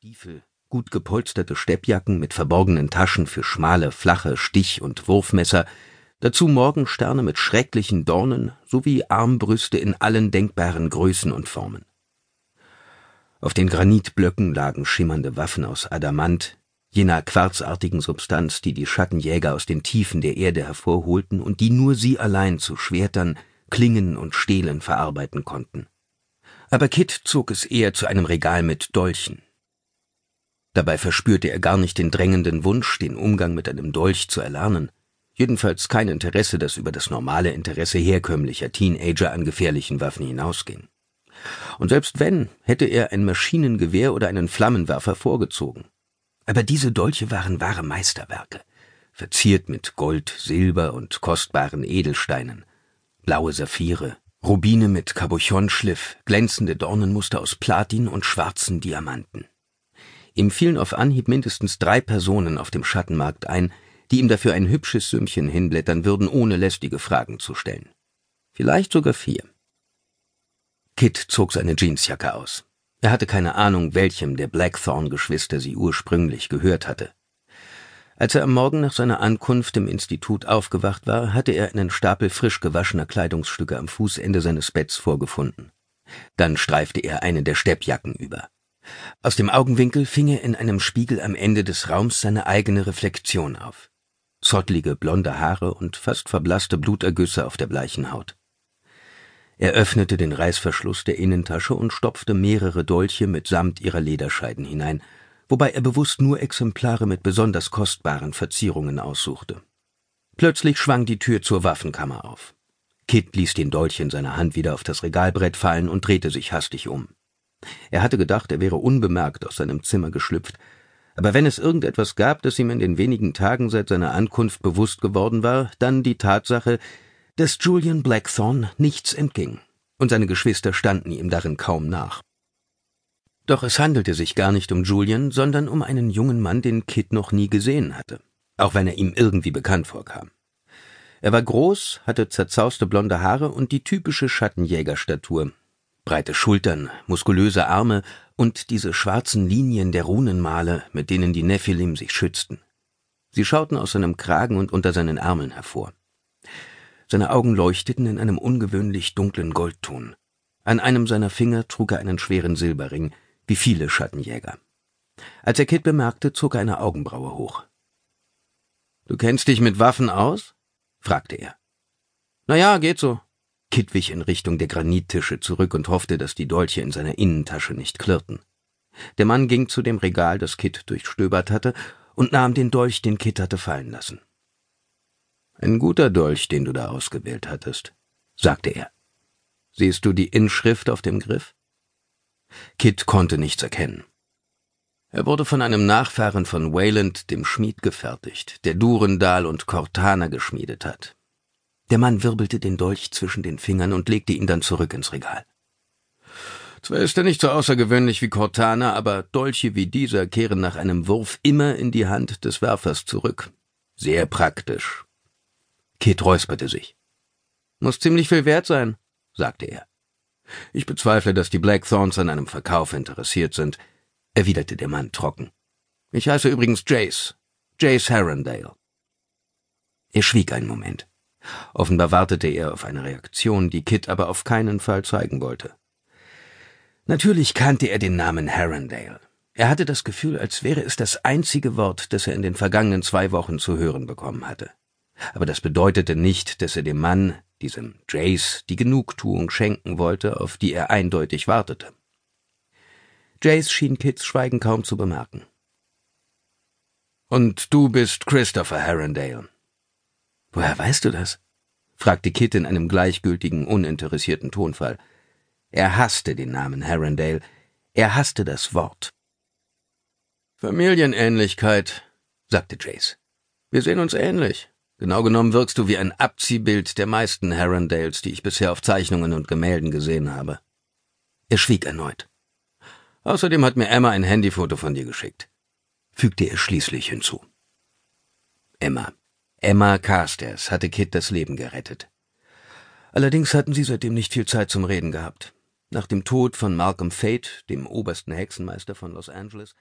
Stiefel, gut gepolsterte Steppjacken mit verborgenen Taschen für schmale, flache Stich- und Wurfmesser, dazu Morgensterne mit schrecklichen Dornen sowie Armbrüste in allen denkbaren Größen und Formen. Auf den Granitblöcken lagen schimmernde Waffen aus Adamant, jener quarzartigen Substanz, die die Schattenjäger aus den Tiefen der Erde hervorholten und die nur sie allein zu Schwertern, Klingen und Stehlen verarbeiten konnten. Aber Kit zog es eher zu einem Regal mit Dolchen. Dabei verspürte er gar nicht den drängenden Wunsch, den Umgang mit einem Dolch zu erlernen, jedenfalls kein Interesse, das über das normale Interesse herkömmlicher Teenager an gefährlichen Waffen hinausging. Und selbst wenn, hätte er ein Maschinengewehr oder einen Flammenwerfer vorgezogen. Aber diese Dolche waren wahre Meisterwerke, verziert mit Gold, Silber und kostbaren Edelsteinen, blaue Saphire, Rubine mit Cabochon-Schliff, glänzende Dornenmuster aus Platin und schwarzen Diamanten. Ihm fielen auf Anhieb mindestens drei Personen auf dem Schattenmarkt ein, die ihm dafür ein hübsches Sümmchen hinblättern würden, ohne lästige Fragen zu stellen. Vielleicht sogar vier. Kit zog seine Jeansjacke aus. Er hatte keine Ahnung, welchem der Blackthorn-Geschwister sie ursprünglich gehört hatte. Als er am Morgen nach seiner Ankunft im Institut aufgewacht war, hatte er einen Stapel frisch gewaschener Kleidungsstücke am Fußende seines Betts vorgefunden. Dann streifte er eine der Steppjacken über. Aus dem Augenwinkel fing er in einem Spiegel am Ende des Raums seine eigene Reflexion auf. Zottlige blonde Haare und fast verblasste Blutergüsse auf der bleichen Haut. Er öffnete den Reißverschluss der Innentasche und stopfte mehrere Dolche mitsamt ihrer Lederscheiden hinein, wobei er bewusst nur Exemplare mit besonders kostbaren Verzierungen aussuchte. Plötzlich schwang die Tür zur Waffenkammer auf. Kit ließ den Dolch in seiner Hand wieder auf das Regalbrett fallen und drehte sich hastig um. Er hatte gedacht, er wäre unbemerkt aus seinem Zimmer geschlüpft, aber wenn es irgendetwas gab, das ihm in den wenigen Tagen seit seiner Ankunft bewusst geworden war, dann die Tatsache, dass Julian Blackthorne nichts entging, und seine Geschwister standen ihm darin kaum nach. Doch es handelte sich gar nicht um Julian, sondern um einen jungen Mann, den Kit noch nie gesehen hatte, auch wenn er ihm irgendwie bekannt vorkam. Er war groß, hatte zerzauste blonde Haare und die typische Schattenjägerstatur, breite Schultern, muskulöse Arme und diese schwarzen Linien der Runenmale, mit denen die Nephilim sich schützten. Sie schauten aus seinem Kragen und unter seinen Ärmeln hervor. Seine Augen leuchteten in einem ungewöhnlich dunklen Goldton. An einem seiner Finger trug er einen schweren Silberring, wie viele Schattenjäger. Als er Kit bemerkte, zog er eine Augenbraue hoch. Du kennst dich mit Waffen aus? fragte er. Na ja, geht so, Kit wich in Richtung der Granittische zurück und hoffte, dass die Dolche in seiner Innentasche nicht klirrten. Der Mann ging zu dem Regal, das Kit durchstöbert hatte, und nahm den Dolch, den Kit hatte fallen lassen. Ein guter Dolch, den du da ausgewählt hattest, sagte er. Siehst du die Inschrift auf dem Griff? Kit konnte nichts erkennen. Er wurde von einem Nachfahren von Wayland, dem Schmied, gefertigt, der Durendal und Cortana geschmiedet hat. Der Mann wirbelte den Dolch zwischen den Fingern und legte ihn dann zurück ins Regal. Zwar ist er nicht so außergewöhnlich wie Cortana, aber Dolche wie dieser kehren nach einem Wurf immer in die Hand des Werfers zurück. Sehr praktisch. Kit räusperte sich. Muss ziemlich viel wert sein, sagte er. Ich bezweifle, dass die Blackthorns an einem Verkauf interessiert sind, erwiderte der Mann trocken. Ich heiße übrigens Jace, Jace Herondale. Er schwieg einen Moment. Offenbar wartete er auf eine Reaktion, die Kit aber auf keinen Fall zeigen wollte. Natürlich kannte er den Namen Herondale. Er hatte das Gefühl, als wäre es das einzige Wort, das er in den vergangenen zwei Wochen zu hören bekommen hatte. Aber das bedeutete nicht, dass er dem Mann, diesem Jace, die Genugtuung schenken wollte, auf die er eindeutig wartete. Jace schien Kits Schweigen kaum zu bemerken. Und du bist Christopher Herondale, Woher weißt du das? fragte Kit in einem gleichgültigen, uninteressierten Tonfall. Er hasste den Namen Herondale. Er hasste das Wort. Familienähnlichkeit, sagte Jace. Wir sehen uns ähnlich. Genau genommen wirkst du wie ein Abziehbild der meisten Herondales, die ich bisher auf Zeichnungen und Gemälden gesehen habe. Er schwieg erneut. Außerdem hat mir Emma ein Handyfoto von dir geschickt, fügte er schließlich hinzu. Emma. Emma Carstairs hatte Kit das Leben gerettet. Allerdings hatten sie seitdem nicht viel Zeit zum Reden gehabt. Nach dem Tod von Malcolm Fate, dem obersten Hexenmeister von Los Angeles,